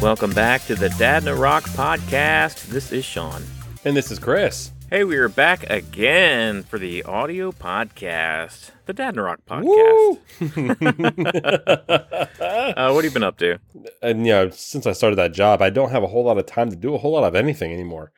Welcome back to the Dad in a Rock podcast. This is Sean. And this is Chris. Hey, we are back again for the audio podcast, the Dad in a Rock podcast. uh, what have you been up to? And you know, since I started that job, I don't have a whole lot of time to do a whole lot of anything anymore.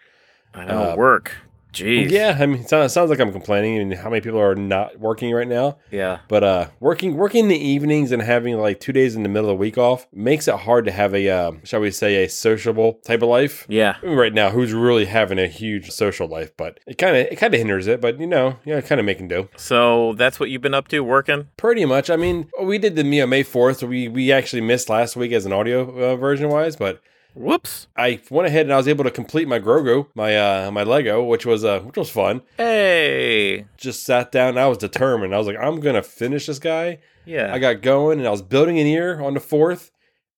I know, work. Jeez. Yeah, I mean, it sounds, like I'm complaining and how many people are not working right now. Yeah. But uh, working working the evenings and having like two days in the middle of the week off makes it hard to have a uh, shall we say a sociable type of life. Yeah. I mean, right now, who's really having a huge social life? But it kind of it kind of hinders it. But you know, yeah, kind of making do. So that's what you've been up to, working? Pretty much. I mean, we did the Mia May fourth. We we actually missed last week as an audio uh, version wise, but Whoops. I went ahead and I was able to complete my Grogu, my uh my Lego, which was uh which was fun. Hey. Just sat down and I was determined. I was like, I'm gonna finish this guy. Yeah. I got going and I was building an ear on the fourth,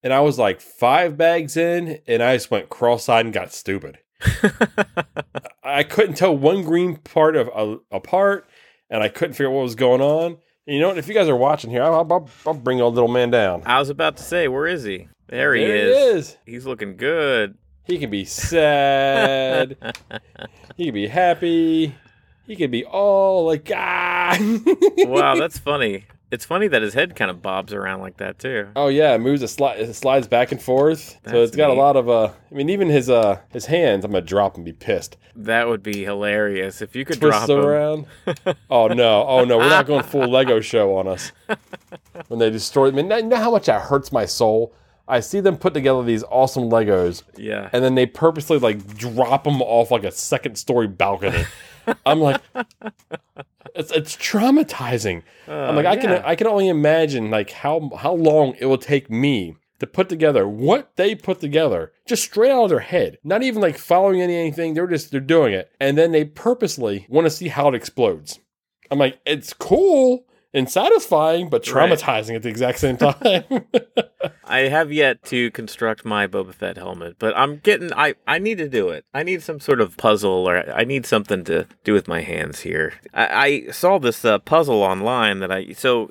and I was like five bags in, and I just went cross-eyed and got stupid. I couldn't tell one green part of a part, and I couldn't figure out what was going on. And you know what? If you guys are watching here, I'll, I'll, I'll bring old little man down. I was about to say, where is he? There he There is. is. He's looking good. He can be sad. he can be happy. He can be all like ah. wow, that's funny. It's funny that his head kind of bobs around like that too. oh yeah, it moves. It, sli- it slides back and forth. so That's it's got neat. a lot of uh. I mean, even his uh his hands. I'm gonna drop and be pissed. That would be hilarious if you could Twists drop him. around. oh no! Oh no! We're not going full Lego show on us. When they destroy. I mean, you know how much that hurts my soul. I see them put together these awesome Legos, Yeah. and then they purposely like drop them off like a second story balcony. I'm like, it's it's traumatizing. I'm like, I can Uh. I can only imagine like how how long it will take me to put together what they put together just straight out of their head. Not even like following any anything. They're just they're doing it, and then they purposely want to see how it explodes. I'm like, it's cool and satisfying, but Right. traumatizing at the exact same time. I have yet to construct my Boba Fett helmet, but I'm getting. I I need to do it. I need some sort of puzzle, or I need something to do with my hands here. I, I saw this uh, puzzle online that I so.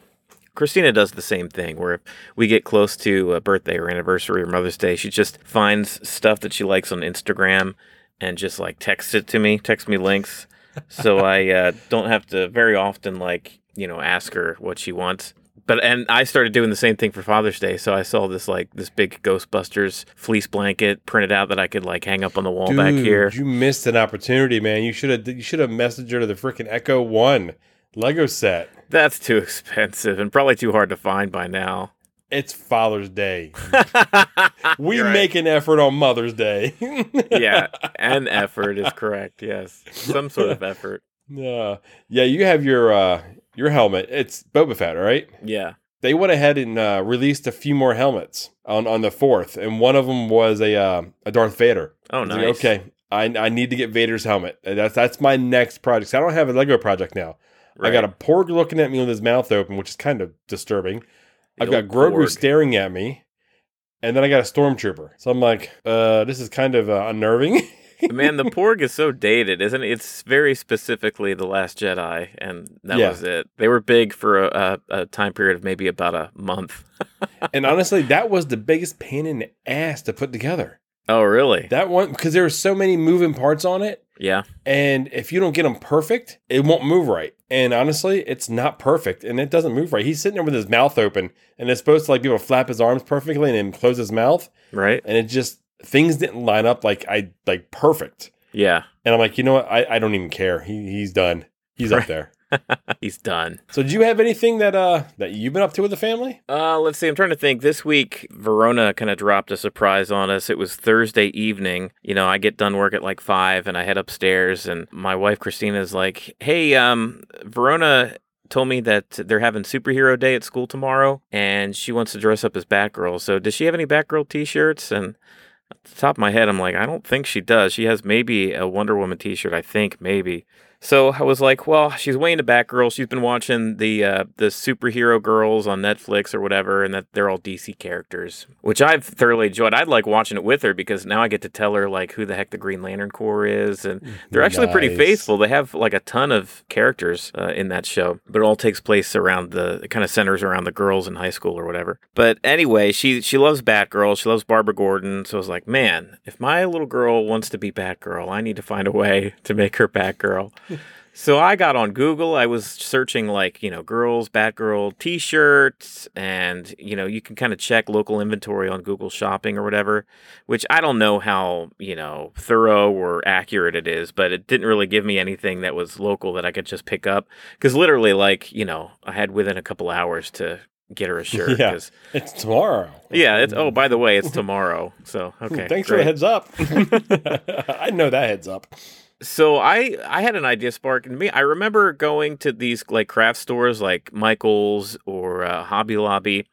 Christina does the same thing where if we get close to a birthday or anniversary or Mother's Day, she just finds stuff that she likes on Instagram and just like texts it to me, text me links. So I uh, don't have to very often like, you know, ask her what she wants. But and I started doing the same thing for Father's Day. So I saw this like this big Ghostbusters fleece blanket printed out that I could like hang up on the wall back here. You missed an opportunity, man. You should have you should have messaged her to the freaking Ecto-1 Lego set. That's too expensive and probably too hard to find by now. It's Father's Day. We right. make an effort on Mother's Day. yeah, an effort is correct. Yes, some sort of effort. Uh, yeah, you have your uh, your helmet. It's Boba Fett, right? Yeah. They went ahead and uh, released a few more helmets on, on the fourth, and one of them was a uh, a Darth Vader. Oh, nice. like, okay, I, I need to get Vader's helmet. That's that's my next project. 'Cause I don't have a Lego project now. I got a Porg looking at me with his mouth open, which is kind of disturbing. I've got Grogu staring at me, and then I got a stormtrooper. So I'm like, uh, this is kind of uh, unnerving. Man, the Porg is so dated, isn't it? It's very specifically The Last Jedi, and that Yeah. was it. They were big for a, a, a time period of maybe about a month. and honestly, that was the biggest pain in the ass to put together. Oh, really? That one because there were so many moving parts on it, yeah. and if you don't get them perfect, it won't move right. And honestly, it's not perfect, and it doesn't move right. He's sitting there with his mouth open, and it's supposed to like be able to flap his arms perfectly and then close his mouth, Right? and it just things didn't line up like I like perfect. Yeah. And I'm like, you know what? I, I don't even care. He he's done. He's up there. He's done. So, do you have anything that uh that you've been up to with the family? Uh, let's see. I'm trying to think. This week, Verona kind of dropped a surprise on us. It was Thursday evening. You know, I get done work at like five, and I head upstairs, and my wife Christina is like, "Hey, um, Verona." Told me that they're having superhero day at school tomorrow, and she wants to dress up as Batgirl. So, does she have any Batgirl T-shirts? And at the top of my head, I'm like, I don't think she does. She has maybe a Wonder Woman T-shirt. I think maybe. So I was like, well, she's way into Batgirl. She's been watching the uh, the superhero girls on Netflix or whatever, and that they're all DC characters, which I've thoroughly enjoyed. I'd like watching it with her because now I get to tell her like who the heck the Green Lantern Corps is, and they're actually pretty faithful. They have like a ton of characters uh, in that show, but it all takes place around the it kind of centers around the girls in high school or whatever. But anyway, she she loves Batgirl. She loves Barbara Gordon. So I was like, man, if my little girl wants to be Batgirl, I need to find a way to make her Batgirl. So I got on Google. I was searching like, you know, girls, Batgirl t-shirts and, you know, you can kind of check local inventory on Google Shopping or whatever, which I don't know how, you know, thorough or accurate it is, but it didn't really give me anything that was local that I could just pick up cuz literally like, you know, I had within a couple hours to get her a shirt Yeah. It's tomorrow. yeah, it's oh, mm. by the way, it's tomorrow. So, okay. Thanks for the heads up. I know that heads up. So I I had an idea spark in me. I remember going to these like craft stores like Michaels or uh, Hobby Lobby,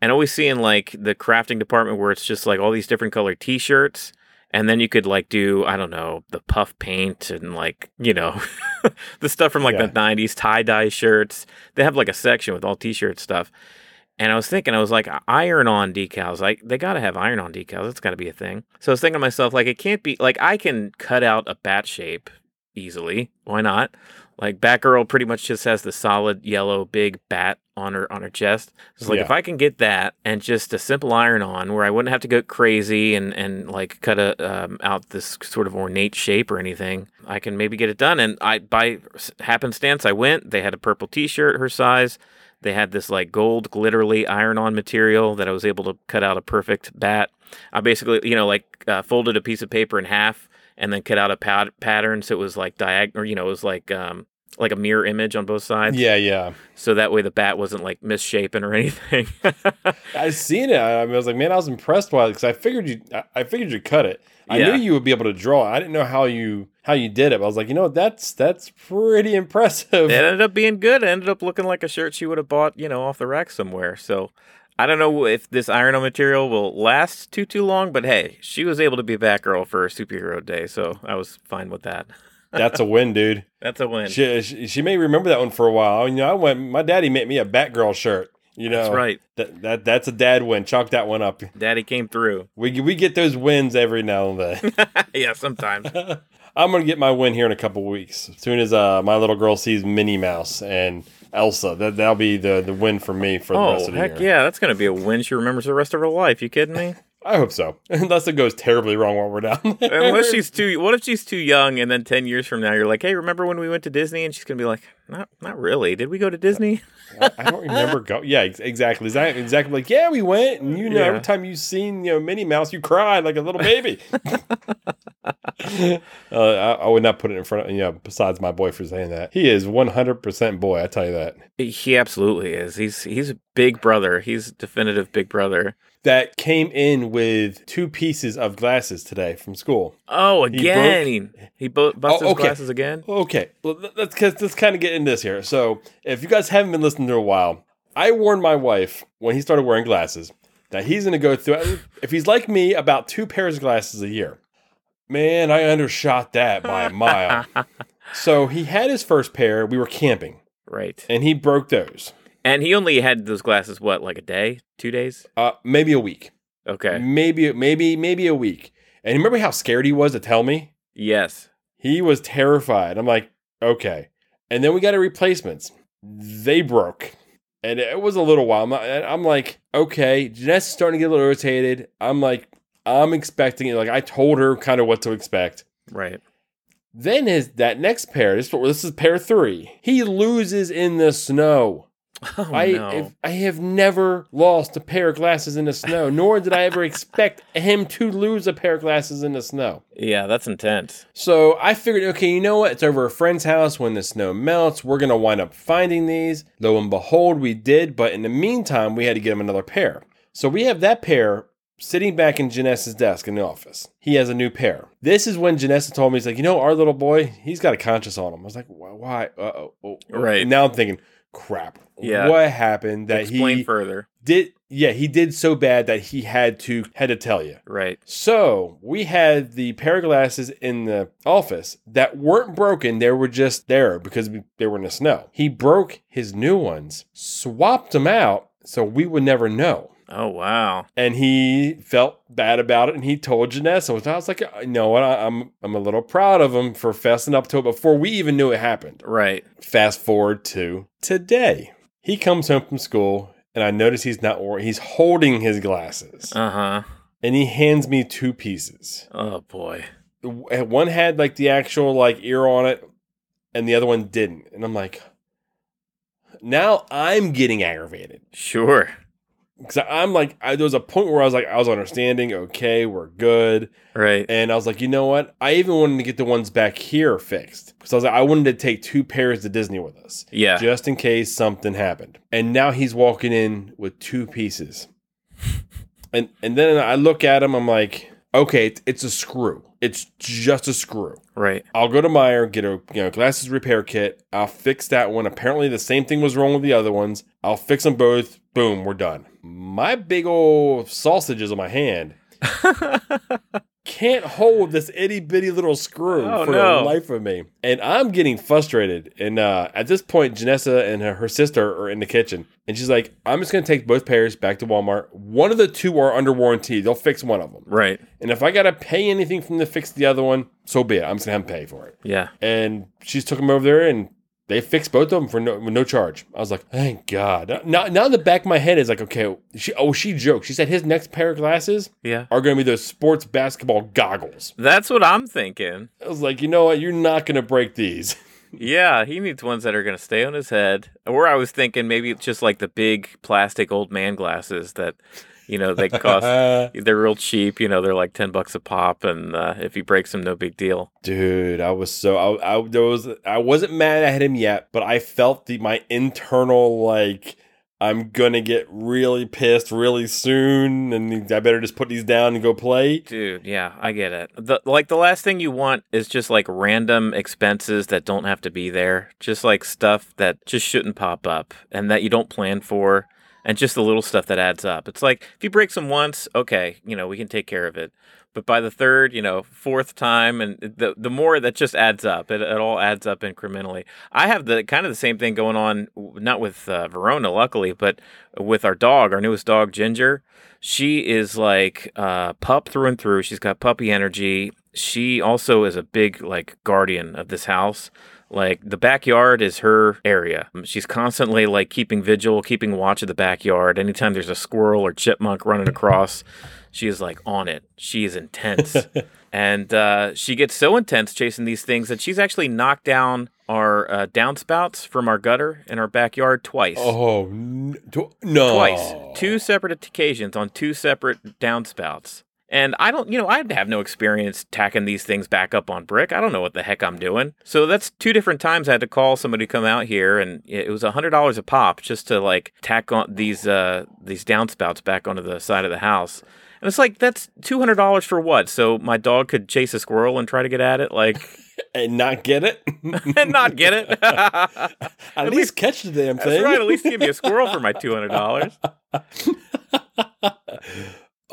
and always seeing like the crafting department where it's just like all these different colored T-shirts, and then you could like do I don't know the puff paint and like you know the stuff from like Yeah. the '90s tie dye shirts. They have like a section with all T-shirt stuff. And I was thinking, I was like, iron on decals. Like, they got to have iron on decals. That's got to be a thing. So I was thinking to myself, like, it can't be, like, I can cut out a bat shape easily. Why not? Like, Batgirl pretty much just has the solid yellow big bat on her on her chest. It's like Yeah. if I can get that and just a simple iron on, where I wouldn't have to go crazy and and like cut a um, out this sort of ornate shape or anything, I can maybe get it done. And I by happenstance, I went. They had a purple T-shirt her size. They had this like gold glitterly iron on material that I was able to cut out a perfect bat. I basically, you know, like uh, folded a piece of paper in half and then cut out a pat- pattern so it was like diagonal, you know, it was like um like a mirror image on both sides. Yeah, yeah. So that way the bat wasn't like misshapen or anything. I seen it. I, I was like, man, I was impressed by it because I figured you, I, figured you cut it. I Yeah. knew you would be able to draw. it. I didn't know how you how you did it. But I was like, you know, that's that's pretty impressive. it ended up being good. It ended up looking like a shirt she would have bought, you know, off the rack somewhere. So I don't know if this iron on material will last too too long, but hey, she was able to be Batgirl for a superhero day, so I was fine with that. That's a win, dude. That's a win. She, she she may remember that one for a while. You know, I went. My daddy made me a Batgirl shirt. You know, That's right. That, that that's a dad win. Chalk that one up. Daddy came through. We we get those wins every now and then. yeah, sometimes. I'm gonna get my win here in a couple weeks. As soon as uh, my little girl sees Minnie Mouse and Elsa, that that'll be the the win for me for the rest oh, of the heck year. yeah. That's going to be a win she remembers the rest of her life. You kidding me? I hope so. Unless it goes terribly wrong while we're down there. Unless she's too. What if she's too young, and then ten years from now you're like, "Hey, remember when we went to Disney?" And she's gonna be like, "Not, not really. Did we go to Disney?" I, I don't remember go. Yeah, ex- exactly. Exactly. Exactly. Like, yeah, we went, and you know, Yeah. every time you seen you know Minnie Mouse, you cried like a little baby. uh, I, I would not put it in front of you know. Besides my boy for saying that, he is one hundred percent boy. I tell you that. He absolutely is. He's he's a big brother. He's definitive big brother. That came in with two pieces of glasses today from school. Oh, He again, he, he bo- busted Oh, his okay. glasses again. Okay, well, let- let's let's kind of get in this here. So, if you guys haven't been listening to a while, I warned my wife when he started wearing glasses that he's going to go through. If he's like me, about two pairs of glasses a year. Man, I undershot that by a mile. so he had his first pair. We were camping, Right, and he broke those. and he only had those glasses what, like a day, two days? Uh, maybe a week, Okay. maybe maybe maybe a week. And remember how scared he was to tell me? Yes. He was terrified. I'm like, okay. And then we got a replacements. They broke. And it was a little while. I'm, I'm like, okay, Janessa's starting to get a little irritated. I'm like, I'm expecting it. Like I told her kind of what to expect. Right. Then his that next pair, this, this is pair three. He loses in the snow. Oh I no. if- I have never lost a pair of glasses in the snow, nor did I ever expect him to lose a pair of glasses in the snow. yeah, that's intense. So I figured, okay, you know what? It's over a friend's house. When the snow melts, we're gonna wind up finding these. Lo and behold, we did. But in the meantime, we had to get him another pair. So we have that pair sitting back in Janessa's desk in the office. He has a new pair. This is when Janessa told me, he's like, you know, our little boy, he's got a conscience on him. I was like, why? why? Uh-oh. Oh, oh. Right. Now I'm thinking, crap. Yeah. What happened that Explain he further. did? Yeah, he did so bad that he had to had to tell you. Right. So we had the pair of glasses in the office that weren't broken. They were just there because we- they were in the snow. He broke his new ones, swapped them out so we would never know. Oh wow. And he felt bad about it, and he told Janessa. Which I was like, you know what? I- I'm I'm a little proud of him for fessing up to it before we even knew it happened. Right. Fast forward to today. He comes home from school, and I notice he's not wearing. He's holding his glasses, Uh huh. and he hands me two pieces. Oh boy. One had like the actual like ear on it, and the other one didn't. And I'm like, now I'm getting aggravated Sure. Because I'm like, I, there was a point where I was like, I was understanding. Okay, we're good. Right. And I was like, you know what? I even wanted to get the ones back here fixed because I was like, I wanted to take two pairs to Disney with us Yeah. just in case something happened. And now he's walking in with two pieces. and and then I look at him, I'm like, okay, it's, it's a screw. It's just a screw. Right. I'll go to Meijer, get a you know glasses repair kit. I'll fix that one. Apparently, the same thing was wrong with the other ones. I'll fix them both. Boom, we're done. My big old sausages on my hand can't hold this itty bitty little screw Oh, for no. the life of me. And I'm getting frustrated. And uh, at this point, Janessa and her, her sister are in the kitchen. And she's like, I'm just going to take both pairs back to Walmart. One of the two are under warranty. They'll fix one of them. Right. And if I got to pay anything from them to fix the other one, so be it. I'm just going to have them pay for it. Yeah. And she's took them over there and they fixed both of them for no, no charge. I was like, thank God. Now, now the back of my head is like, okay, she, oh, she joked. She said his next pair of glasses Yeah. are going to be those sports basketball goggles. That's what I'm thinking. I was like, you know what? You're not going to break these. Yeah, he needs ones that are going to stay on his head. Or I was thinking maybe it's just like the big plastic old man glasses that, you know, they cost. they're real cheap. You know, they're like ten bucks a pop, and uh, if he breaks them, no big deal. Dude, I was so I, I there was I wasn't mad at him yet, but I felt the my internal like I'm gonna get really pissed really soon, and I better just put these down and go play. Dude, yeah, I get it. The like the last thing you want is just like random expenses that don't have to be there. Just like stuff that just shouldn't pop up and that you don't plan for and just the little stuff that adds up. It's like if you break some once, okay, you know, we can take care of it. But by the third, you know, fourth time and the the more that just adds up. It, it all adds up incrementally. I have the kind of the same thing going on not with uh, Verona luckily, but with our dog, our newest dog Ginger she is like uh, pup through and through. She's got puppy energy. She also is a big like guardian of this house. Like the backyard is her area. She's constantly like keeping vigil, keeping watch of the backyard. Anytime there's a squirrel or chipmunk running across, she is like on it. She is intense. and uh, she gets so intense chasing these things that she's actually knocked down our uh, downspouts from our gutter in our backyard twice Oh no! twice, two separate occasions on two separate downspouts. And I don't, you know, I have no experience tacking these things back up on brick. I don't know what the heck I'm doing. So that's two different times I had to call somebody to come out here, and it was a hundred dollars a pop just to like tack on these uh these downspouts back onto the side of the house. And it's like that's two hundred dollars for what? So my dog could chase a squirrel and try to get at it, like, and not get it. and not get it. At, least, catch the damn That's thing. right. At least give me a squirrel for my two hundred dollars.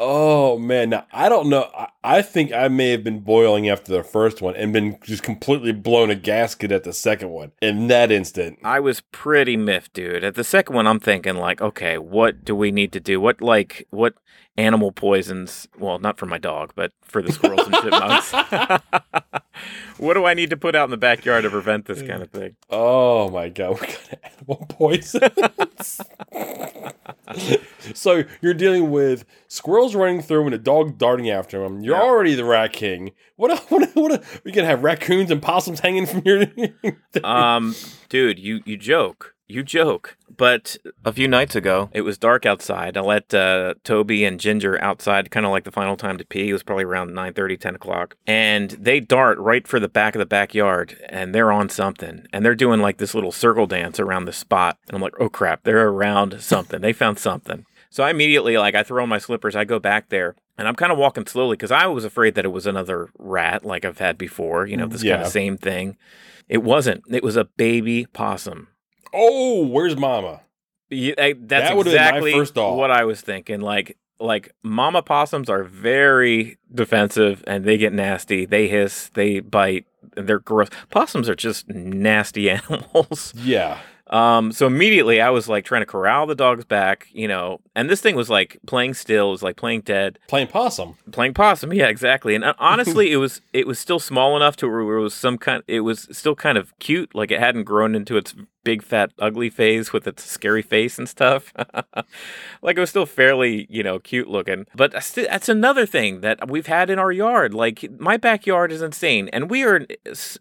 Oh man, now I don't know. I, I think I may have been boiling after the first one and been just completely blown a gasket at the second one. In that instant, I was pretty miffed, dude. At the second one, I'm thinking like, okay, what do we need to do? What like what animal poisons? Well, not for my dog, but for the squirrels and chipmunks. what do I need to put out in the backyard to prevent this kind of thing? oh my god, we got animal poison. so you're dealing with squirrels running through and a dog darting after them. You're Yeah. already the rat king. What? What? What? we gonna have raccoons and possums hanging from your? Um, dude, you you joke. You joke. But a few nights ago, it was dark outside. I let uh, Toby and Ginger outside, kind of like the final time to pee. It was probably around 9.30, 10 o'clock. And they dart right for the back of the backyard, and they're on something. And they're doing like this little circle dance around the spot. And I'm like, oh crap, they're around something. they found something. So I immediately, like, I throw on my slippers, I go back there, and I'm kind of walking slowly because I was afraid that it was another rat like I've had before, you know, this kind of same thing. It wasn't. It was a baby possum. Oh, where's Mama? Yeah, I- that's That exactly what I was thinking. Like, like mama possums are very defensive and they get nasty. They hiss, they bite, and they're gross. Possums are just nasty animals. Yeah. Um, so immediately I was like trying to corral the dogs back, you know, and this thing was like playing still, it was like playing dead, Playing possum. playing possum. Yeah, exactly. And uh, honestly, it was it was still small enough to where it was some kind. It was still kind of cute, like it hadn't grown into its big fat ugly phase with its scary face and stuff. like it was still fairly, you know, cute looking. But that's, another thing that we've had in our yard. Like my backyard is insane, and we are in,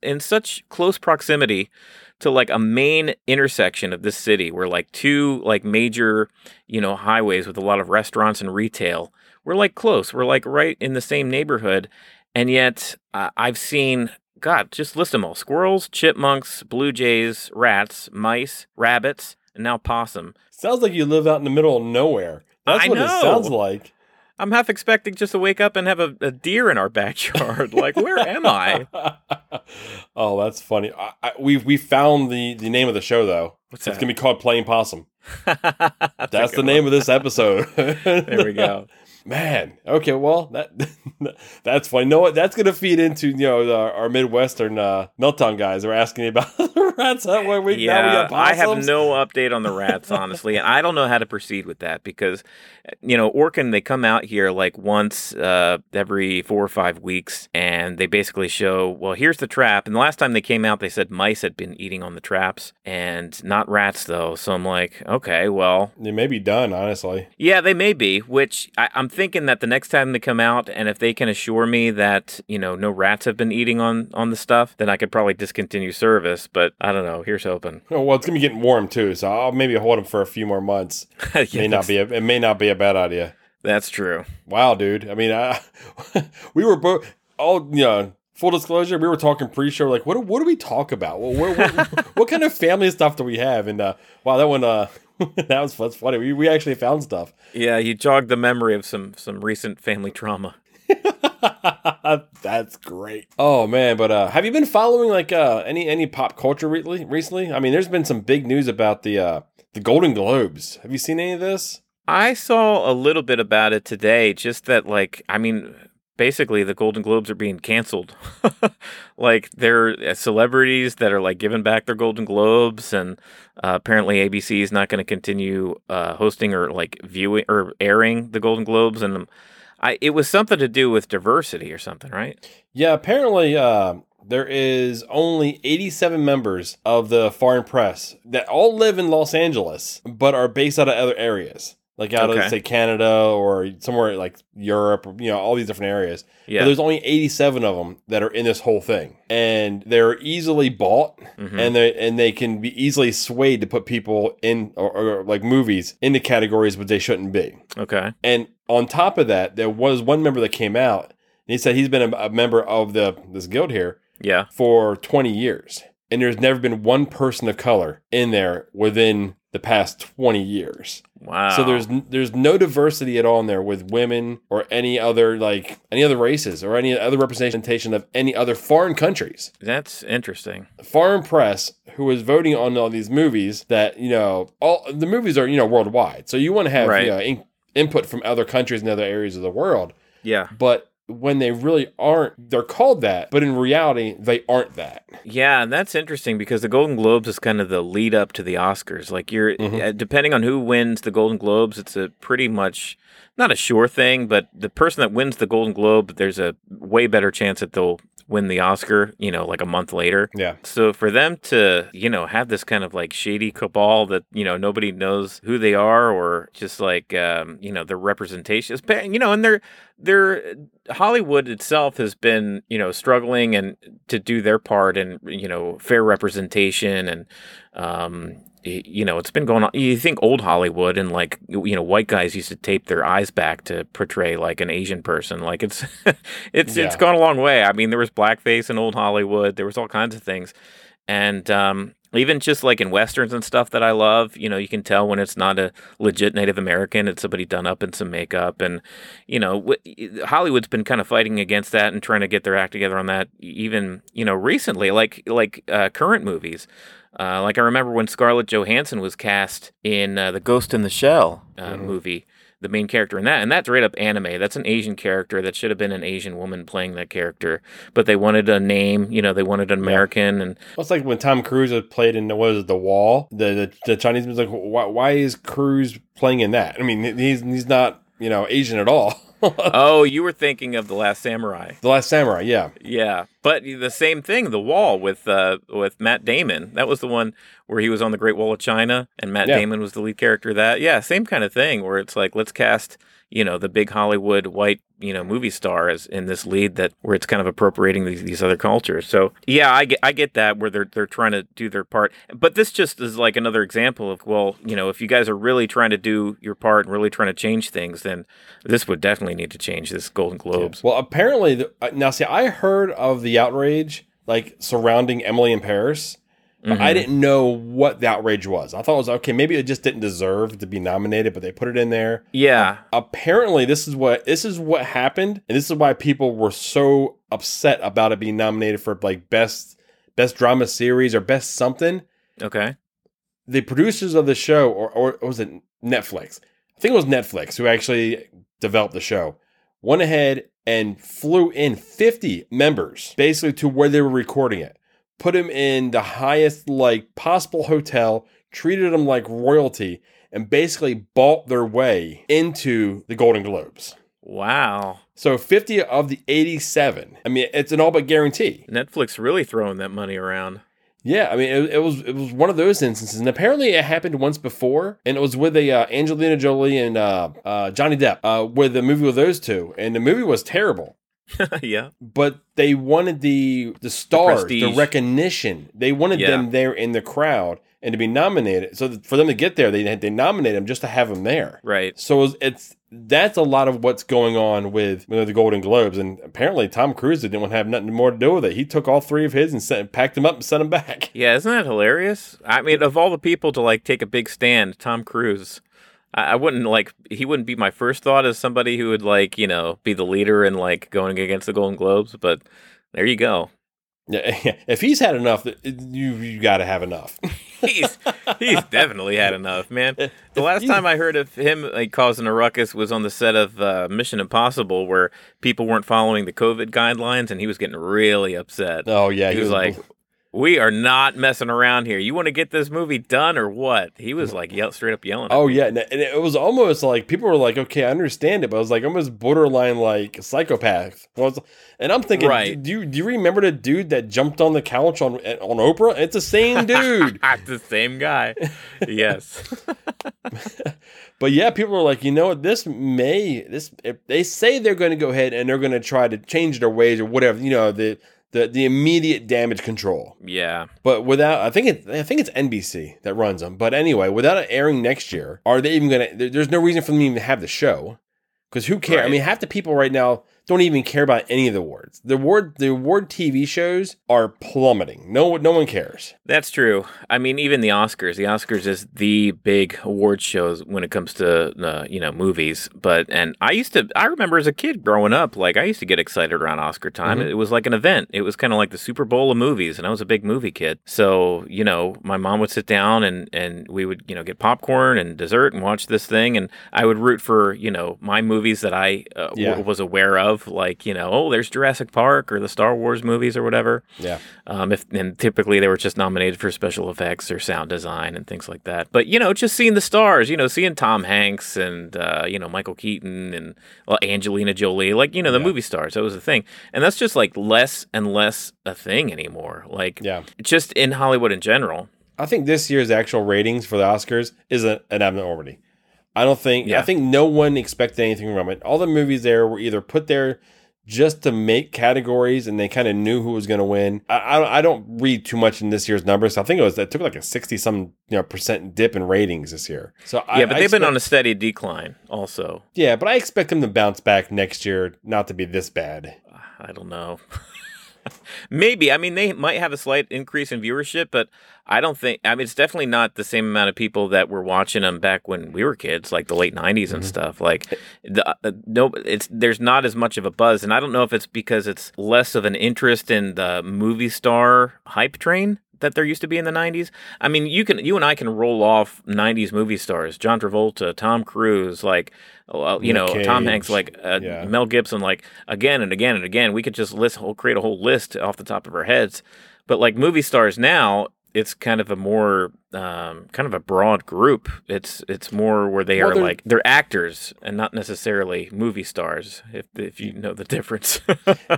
in such close proximity to like a main intersection of this city where like two like major you know highways with a lot of restaurants and retail we're like close we're like right in the same neighborhood and yet uh, i've seen god just list them all squirrels chipmunks blue jays rats mice rabbits and now possum Sounds like you live out in the middle of nowhere. That's I what it sounds like. i'm half expecting just to wake up and have a, a deer in our backyard like where am i oh, that's funny. I, I, we we found the the name of the show though. what's It's that gonna be called Playing Possum. That's, That's the name of this episode. there we go Man, okay, well that that's funny. no? That's gonna feed into you know the, our Midwestern uh, Meltdown guys. are asking about the rats. That way we now we Yeah, got I have no update on the rats, honestly, and I don't know how to proceed with that because, you know, Orkin they come out here like once uh, every four or five weeks, and they basically show, well, here's the trap. And the last time they came out, they said mice had been eating on the traps, and not rats though. So I'm like, okay, well, They may be done, honestly. yeah, they may be, which I, I'm thinking that the next time they come out, and if they can assure me that, you know, no rats have been eating on, on the stuff, then I could probably discontinue service. But I don't know. Here's hoping. Oh, well, it's gonna be getting warm too, so I'll maybe hold them for a few more months. Yeah, may not be. A, it may not be a bad idea. That's true. Wow, dude. I mean, I, we were both all you know. Full disclosure, we were talking pre-show. Like, what? do- What do we talk about? Well, what, what, what kind of family stuff do we have? And uh, wow, that one. Uh, that was that's funny. We we actually found stuff. Yeah, you jogged the memory of some some recent family trauma. That's great. Oh man, but uh have you been following like uh any any pop culture recently? Recently, I mean, there's been some big news about the uh the Golden Globes. Have you seen any of this? I saw a little bit about it today, just that like I mean basically the Golden Globes are being canceled. like they're uh, celebrities that are like giving back their Golden Globes and uh, apparently ABC is not going to continue uh, hosting or like viewing or airing the Golden Globes and um, I it was something to do with diversity or something, right? Yeah, apparently uh there is only 87 members of the foreign press that all live in Los Angeles, but are based out of other areas, like out Okay. of say Canada or somewhere like Europe, or, you know, all these different areas. But Yeah. there's only 87 of them that are in this whole thing, and they're easily bought, Mhm. and they and they can be easily swayed to put people in or, or like movies into categories which they shouldn't be. Okay. And on top of that, there was one member that came out. And he said he's been a, a member of the this guild here Yeah. for 20 years, and there's never been one person of color in there within the past 20 years. Wow. So there's there's no diversity at all in there with women or any other like any other races or any other representation of any other foreign countries. that's interesting. Foreign press who was voting on all these movies that you know all the movies are you know worldwide. So you want to have Right. you know, in, input from other countries and other areas of the world Yeah. but when they really aren't, they're called that, but in reality, they aren't that. Yeah, and that's interesting because the Golden Globes is kind of the lead up to the Oscars. Like you're Mhm. uh, depending on who wins the Golden Globes, it's a pretty much not a sure thing, but the person that wins the Golden Globe, there's a way better chance that they'll win the Oscar, you know, like a month later. Yeah. So for them to, you know, have this kind of like shady cabal that, you know, nobody knows who they are or just like um, you know, their representation is you know, and they're they're Hollywood itself has been, you know, struggling and to do their part in, you know, fair representation and um you know, it's been going on. You think old Hollywood and like you know, white guys used to tape their eyes back to portray like an Asian person. Like it's it's it's Yeah. gone a long way. I mean, there was blackface in old Hollywood. There was all kinds of things, and um, even just like in westerns and stuff that I love, you know, you can tell when it's not a legit Native American. It's somebody done up in some makeup, and you know, Hollywood's been kind of fighting against that and trying to get their act together on that. Even you know, recently, like like uh, current movies. Uh, like I remember when Scarlett Johansson was cast in uh, the Ghost in the Shell uh, Mhm. movie, the main character in that, and that's right up anime. That's an Asian character that should have been an Asian woman playing that character, but they wanted a name. You know, they wanted an American, and Well, It's like when Tom Cruise played in what was it, The Wall. The the, the Chinese was like, why, why is Cruise playing in that? I mean, he's he's not you know Asian at all. oh, you were thinking of the Last Samurai. the Last Samurai, yeah, Yeah, but the same thing, the wall with uh, with Matt Damon. That was the one where he was on the Great Wall of China, and Matt Yeah. Damon was the lead character. of That yeah, same kind of thing. Where it's like let's cast you know the big Hollywood white you know movie star as in this lead that where it's kind of appropriating these, these other cultures. So yeah, I get I get that where they're they're trying to do their part, but this just is like another example of well you know if you guys are really trying to do your part and really trying to change things, then this would definitely need to change this Golden Globes. Well, apparently, the, uh, now see, I heard of the outrage like surrounding Emily in Paris. But I Mhm. didn't know what the outrage was. I thought it was okay. Maybe it just didn't deserve to be nominated, but they put it in there. Yeah. apparently this is what this is what happened and this is why people were so upset about it being nominated for like best best drama series or best something Okay. the producers of the show or, or was it netflix i think it was netflix who actually developed the show went ahead and flew in 50 members basically to where they were recording it put them in the highest like possible hotel treated them like royalty and basically bought their way into the golden globes Wow. so 50 of the 87 i mean it's an all but guarantee Netflix really throwing that money around. Yeah, I mean, it, it was it was one of those instances, and apparently it happened once before, and it was with a uh, Angelina Jolie and uh, uh, Johnny Depp, uh, with the movie with those two, and the movie was terrible. yeah. But they wanted the the stars, the, prestige. recognition. They wanted Yeah. them there in the crowd and to be nominated. So for them to get there, they they nominated them just to have them there. Right. So it's, it's that's a lot of what's going on with, with the Golden Globes, and apparently Tom Cruise didn't want to have nothing more to do with it. He took all three of his and sent, packed them up and sent them back. Yeah, isn't that hilarious? I mean, of all the people to like take a big stand, Tom Cruise. I, wouldn't like he wouldn't be my first thought as somebody who would like, you know, be the leader and like going against the Golden Globes, but there you go. Yeah, if he's had enough, you you got to have enough. He's he's definitely had enough, man. The last time I heard of him like causing a ruckus was on the set of uh, Mission Impossible, where people weren't following the COVID guidelines, and he was getting really upset. Oh yeah, he was like, "We are not messing around here. You want to get this movie done or what?" He was like, yell straight up yelling. Oh yeah, and it was almost like people were like, "Okay, I understand it," but it was like almost borderline like psychopath. It's- And I'm thinking, Right. do you do you remember the dude that jumped on the couch on eh, on Oprah? It's the same dude. the same guy. yes. but yeah, people are like, you know what? This may this if they say they're going to go ahead and they're going to try to change their ways or whatever. You know the. The, the immediate damage control, Yeah. but without I think it I think it's NBC that runs them. But anyway, without it airing next year, are they even gonna? There, there's no reason for them to even have the show because who cares? I mean, half the people right now don't even care about any of the awards. The award the award TV shows are plummeting. No no one cares. That's true. I mean, even the Oscars. The Oscars is the big award shows when it comes to uh, you know movies. But and I used to. I remember as a kid growing up, like I used to get excited around Oscar time. Mhm. It was like an event. It was kind of like the Super Bowl of movies, and I was a big movie kid. So you know, my mom would sit down and and we would you know get popcorn and dessert and watch this thing, and I would root for you know my movies that I uh, w- was aware of, like you know, oh, there's Jurassic Park or the Star Wars movies or whatever. Yeah. Um, if and typically they were just nominated for special effects or sound design and things like that. But you know, just seeing the stars, you know, seeing Tom Hanks and uh, you know Michael Keaton and well, Angelina Jolie, like you know the Yeah. movie stars, that was a thing, and that's just like less and less a thing anymore. Like Yeah. just in Hollywood in general. I think this year's actual ratings for the Oscars is a, an abnormality. I don't think Yeah. I think no one expected anything from it. All the movies there were either put there just to make categories, and they kind of knew who was going to win. I, I I don't read too much in this year's numbers. I think it was it took like a sixty some you know percent dip in ratings this year. So I, Yeah, but I they've been on a steady decline. Also, yeah, but I expect them to bounce back next year, not to be this bad. I don't know. Maybe. I mean, they might have a slight increase in viewership, but I don't think. I mean, it's definitely not the same amount of people that were watching them back when we were kids, like the late '90s and Mhm. stuff. Like, the uh, no, it's there's not as much of a buzz, and I don't know if it's because it's less of an interest in the movie star hype train that there used to be in the 90s. I mean, you can you and I can roll off 90s movie stars, John Travolta, Tom Cruise, like uh, you Nick know, Tom Hanks, like uh, yeah. Mel Gibson, like again and again and again. We could just list whole create a whole list off the top of our heads. But like movie stars now, it's kind of a more um, kind of a broad group. It's it's more where they Well, are they're- like they're actors and not necessarily movie stars. If if you know the difference.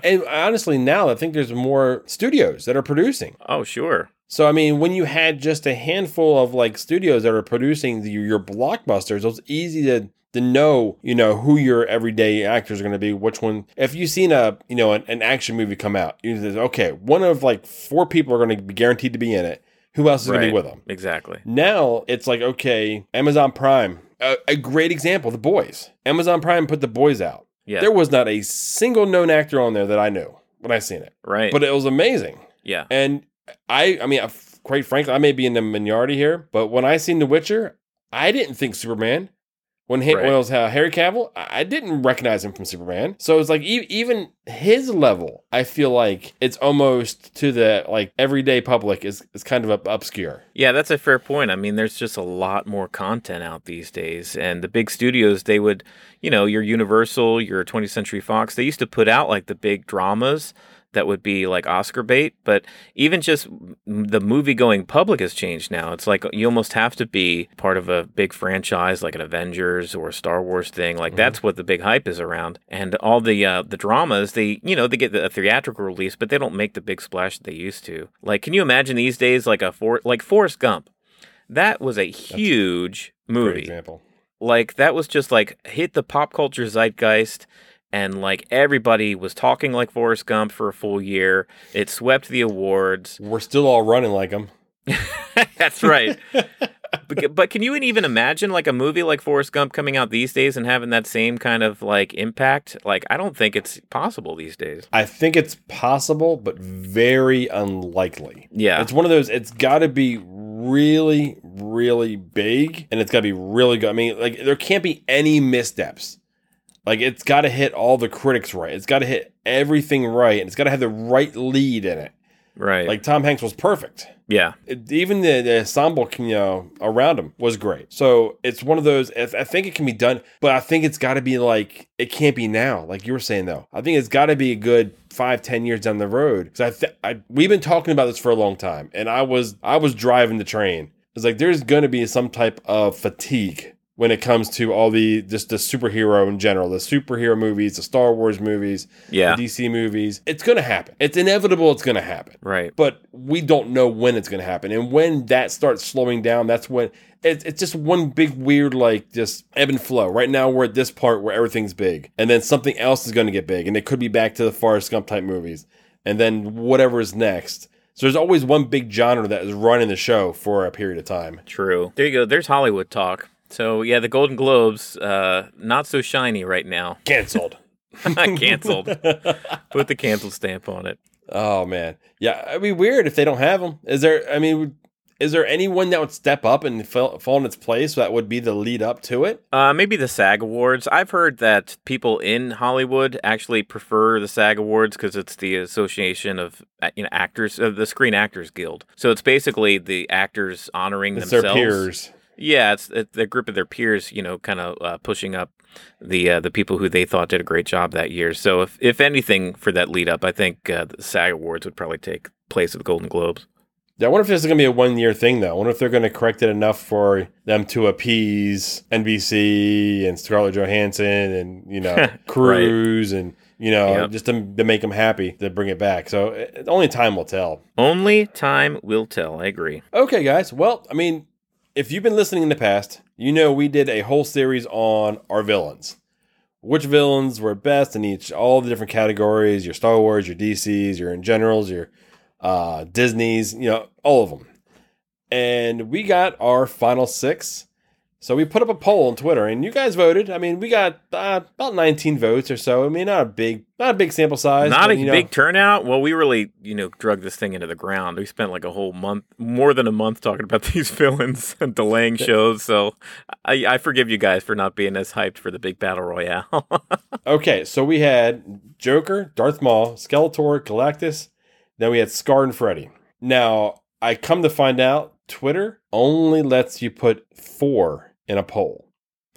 and honestly, now I think there's more studios that are producing. oh sure, So I mean, when you had just a handful of like studios that are producing the, your blockbusters, it was easy to to know, you know, who your everyday actors are going to be. Which one? If you've seen a, you know, an, an action movie come out, you say, okay, one of like four people are going to be guaranteed to be in it. Who else is going to be with them? exactly. Now it's like, okay, Amazon Prime, a, a great example, The Boys. Amazon Prime put The Boys out. Yeah, There was not a single known actor on there that I knew when I seen it, right. but it was amazing. yeah, And I, I mean, I- quite frankly, I may be in the minority here, but when I seen The Witcher, I didn't think Superman. When, he, Right. when it was uh, Harry Cavill, I didn't recognize him from Superman. So it's like e- even his level, I feel like it's almost to the like everyday public is is kind of obscure. Yeah, that's a fair point. I mean, there's just a lot more content out these days, and the big studios, they would, you know, your Universal, your 20th Century Fox, they used to put out like the big dramas that would be like Oscar bait, but even just the movie going public has changed now. It's like you almost have to be part of a big franchise like an Avengers or a Star Wars thing. Like Mhm. that's what the big hype is around. And all the uh, the dramas, they you know, they get a theatrical release, but they don't make the big splash that they used to. Like can you imagine these days like a for like Forrest Gump? That was a huge Great movie example. like that was just like hit the pop culture zeitgeist and like everybody was talking like Forrest Gump for a full year. It swept the awards. We're still all running like him. That's right. but, but can you even imagine like a movie like Forrest Gump coming out these days and having that same kind of like impact? Like I don't think it's possible these days. I think it's possible, but very unlikely. Yeah. It's one of those, it's got to be really, really big and it's got to be really good. I mean, like, there can't be any missteps. Like, it's got to hit all the critics right. It's got to hit everything right. And it's got to have the right lead in it. right. Like, Tom Hanks was perfect. yeah. It- even the, the ensemble, you know, around him was great. So it's one of those. I I think it can be done, but I think it's got to be like it can't be now, like you were saying though. I think it's got to be a good five, ten years down the road. Because I, th- I, we've been talking about this for a long time, and I was, I was driving the train. It's like there's going to be some type of fatigue when it comes to all the just the superhero in general, the superhero movies, the Star Wars movies, Yeah. the DC movies. It's going to happen. It's inevitable. It's going to happen Right. but we don't know when it's going to happen. And when that starts slowing down, that's when it's, it's just one big weird, like, just ebb and flow. Right now, we're at this part where everything's big, and then something else is going to get big, and it could be back to the Forrest Gump type movies, and then whatever is next. So there's always one big genre that is running the show for a period of time. True. There you go. There's Hollywood talk. So yeah, the Golden Globes, uh, not so shiny right now. Canceled. Canceled. Put the cancel stamp on it. oh man, yeah, it'd be weird if they don't have them. Is there? I mean, is there anyone that would step up and fall, fall in its place that would be the lead up to it? Uh, maybe the SAG Awards. I've heard that people in Hollywood actually prefer the SAG Awards because it's the Association of uh, you know actors, uh, the Screen Actors Guild. So it's basically the actors honoring It's themselves. their peers. Yeah, it's, it's the group of their peers, you know, kind of uh, pushing up the uh, the people who they thought did a great job that year. So if if anything for that lead up, I think uh, the SAG Awards would probably take place of the Golden Globes. Yeah, I wonder if this is going to be a one year thing, though. I wonder if they're going to correct it enough for them to appease NBC and Scarlett Johansson and, you know, Cruise and, you know, Yep. just to, to make them happy to bring it back. So it, only time will tell. Only time will tell. I agree. Okay, guys. Well, I mean, if you've been listening in the past, you know we did a whole series on our villains. Which villains were best in each, all the different categories your Star Wars, your DCs, your in generals, your uh, Disney's, you know, all of them. And we got our final six. So we put up a poll on Twitter, and you guys voted. I mean, we got uh, about 19 votes or so. I mean, not a big, not a big sample size. Not but, a you know, big turnout. Well, we really, you know, drug this thing into the ground. We spent like a whole month, more than a month, talking about these villains and delaying shows. So I, I forgive you guys for not being as hyped for the big battle royale. Okay, so we had Joker, Darth Maul, Skeletor, Galactus. Then we had Scar and Freddy. Now, I come to find out Twitter only lets you put four in a poll.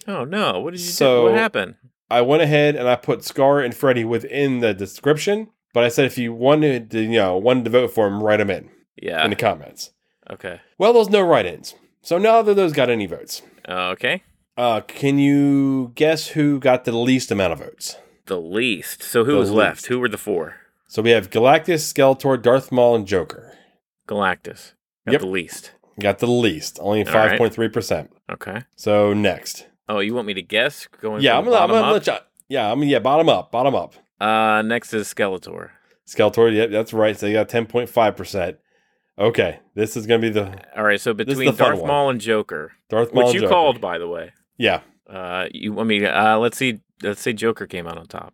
Oh no! What did you do? So- What happened? I went ahead and I put Scar and Freddy within the description, but I said if you wanted to, you know, wanted to vote for him, write them in Yeah. in the comments. Okay. Well, there's no write-ins, so neither of those got any votes. Okay. Uh, can you guess who got the least amount of votes? The least. So who The was left? Who were the four? So we have Galactus, Skeletor, Darth Maul, and Joker. Galactus. Got Yep. the least. Got the least, only All right. five point three percent. Okay. So next, Oh, you want me to guess? Going yeah, I'm gonna, I'm bottom gonna up? let you. Yeah, I'm gonna, yeah, bottom up, bottom up. Uh, next is Skeletor. Skeletor, yep, that's right. So you got ten point five percent. Okay, this is gonna be the All right. So between Darth one. Maul and Joker, Darth Maul. which you Joker. called, by the way. Yeah, Uh, you want me? To, uh, let's see. Let's say Joker came out on top.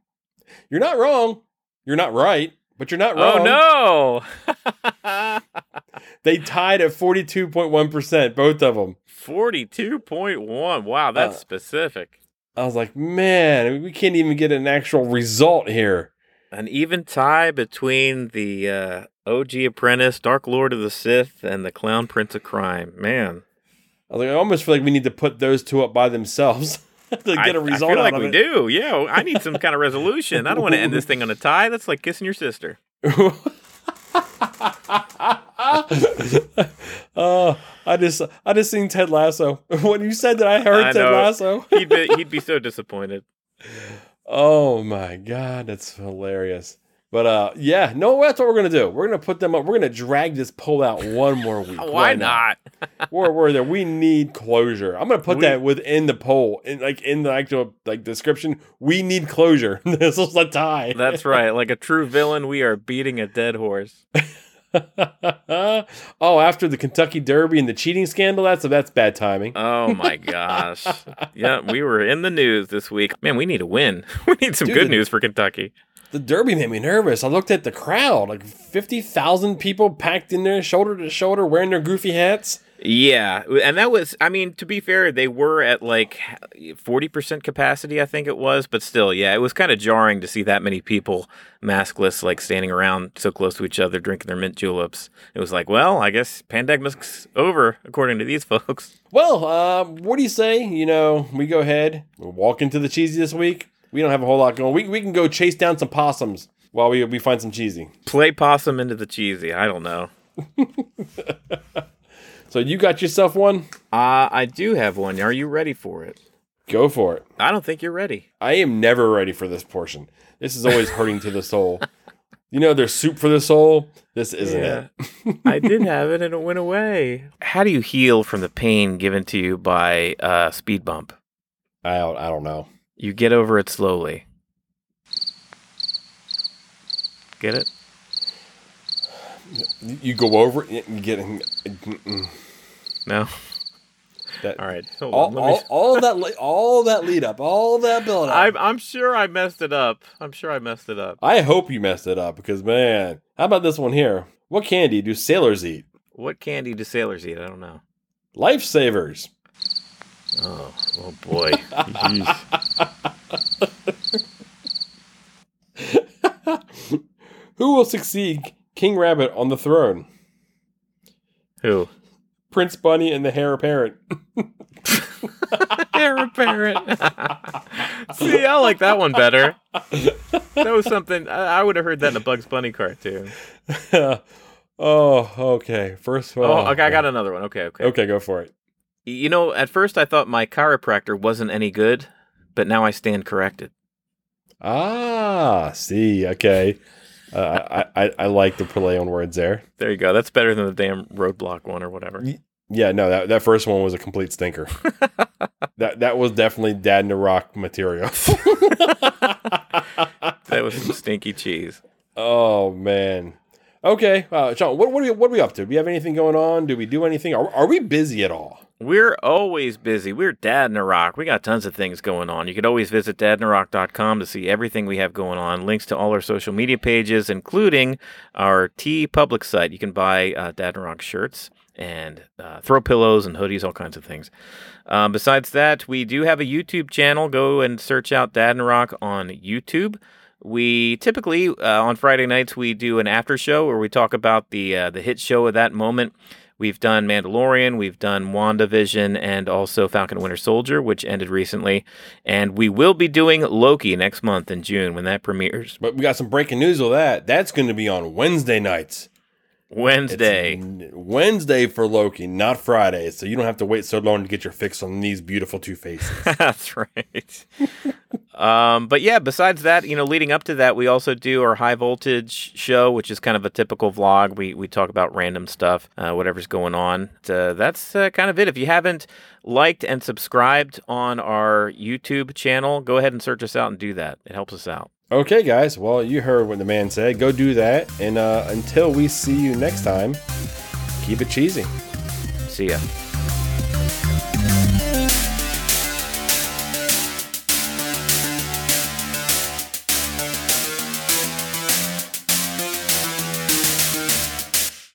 you're not wrong. You're not right, but you're not wrong. Oh no! They tied at forty two point one percent, both of them. Forty-two point one. Wow, that's Uh, specific. I was like, man, we can't even get an actual result here. An even tie between the uh, OG Apprentice, Dark Lord of the Sith, and the Clown Prince of Crime. Man, I was like, I almost feel like we need to put those two up by themselves to get I, a result I feel out like of we it. do. Yeah, I need some kind of resolution. I don't want to end this thing on a tie. That's like kissing your sister. oh, I just I just seen Ted Lasso. when you said that, I heard I Ted. Lasso. He'd be, he'd be so disappointed. oh my god, that's hilarious. But uh, yeah, no, that's what we're gonna do. We're gonna put them up. We're gonna drag this poll out one more week. Why not? we're, we're there. We need closure. I'm gonna put We- that within the poll, in like in the actual like description. We need closure. this is a tie. That's right. Like a true villain, we are beating a dead horse. oh, after the Kentucky Derby and the cheating scandal, that's that's bad timing. Oh my gosh. Yeah, we were in the news this week. Man, we need a win. We need some Dude, good news for Kentucky. The Derby made me nervous. I looked at the crowd, like fifty thousand people packed in there, shoulder to shoulder, wearing their goofy hats. Yeah, and that was I mean, to be fair, they were at like 40% capacity, I think it was, but still, yeah, it was kind of jarring to see that many people maskless like standing around so close to each other drinking their mint juleps. It was like, well, I guess pandemic's over according to these folks. Well, uh, what do you say? You know, we go ahead, we walk into the cheesy this week. We don't have a whole lot going. We, we can go chase down some possums while we we find some cheesy. Play possum into the cheesy. I don't know. So you got yourself one. Uh, I do have one. Are you ready for it? Go for it. I don't think you're ready. I am never ready for this portion. This is always hurting to the soul. You know, there's soup for the soul. This isn't Yeah. it. I did have it and it went away. How do you heal from the pain given to you by a speed bump? I don't, I don't know. You get over it slowly. Get it? You go over it. You get mm, No. that. All right. Hold All, on. Let me- all, all that, all that lead up, all that build up. I'm, I'm sure I messed it up. I'm sure I messed it up. I hope you messed it up because man, how about this one here? What candy do sailors eat? What candy do sailors eat? I don't know. Lifesavers. Oh, oh boy. Who will succeed King Rabbit on the throne? Who? Prince Bunny and the Hair Apparent. Heir apparent. See, I like that one better. That was something I, I would have heard that in a Bugs Bunny cartoon. oh, okay. First one. Oh, okay, I got another one. Okay, okay. Okay, go for it. You know, at first I thought my chiropractor wasn't any good, but now I stand corrected. Ah, see, okay. Uh, I, I I like the play on words there. There you go. That's better than the damn roadblock one or whatever. Yeah, no, that, that first one was a complete stinker. that that was definitely Dad in the Rock material. That was some stinky cheese. oh man. Okay, uh, Sean, what what are, we, what are we up to? Do we have anything going on? Do we do anything? Are, are we busy at all? We're always busy. We're Dad in a Rock. We got tons of things going on. You could always visit dadinarock.com to see everything we have going on. Links to all our social media pages, including our TeePublic site. You can buy uh, Dad in a Rock shirts and uh, throw pillows and hoodies, all kinds of things. Um, besides that, we do have a YouTube channel. Go and search out Dad in Rock on YouTube. We typically uh, on Friday nights we do an after show where we talk about the uh, the hit show of that moment. We've done Mandalorian, we've done WandaVision, and also Falcon Winter Soldier, which ended recently. And we will be doing Loki next month in June when that premieres. But we got some breaking news of that. That's going to be on Wednesday nights. Wednesday. It's Wednesday for Loki, not Friday. So you don't have to wait so long to get your fix on these beautiful two faces. That's right. um, but yeah, besides that, you know, leading up to that, we also do our high voltage show, which is kind of a typical vlog. We we talk about random stuff, uh, whatever's going on. Uh, that's uh, kind of it. If you haven't liked and subscribed on our YouTube channel, go ahead and search us out and do that. It helps us out. Okay, guys. Well, you heard what the man said. Go do that. And uh, until we see you next time, keep it cheesy. See ya.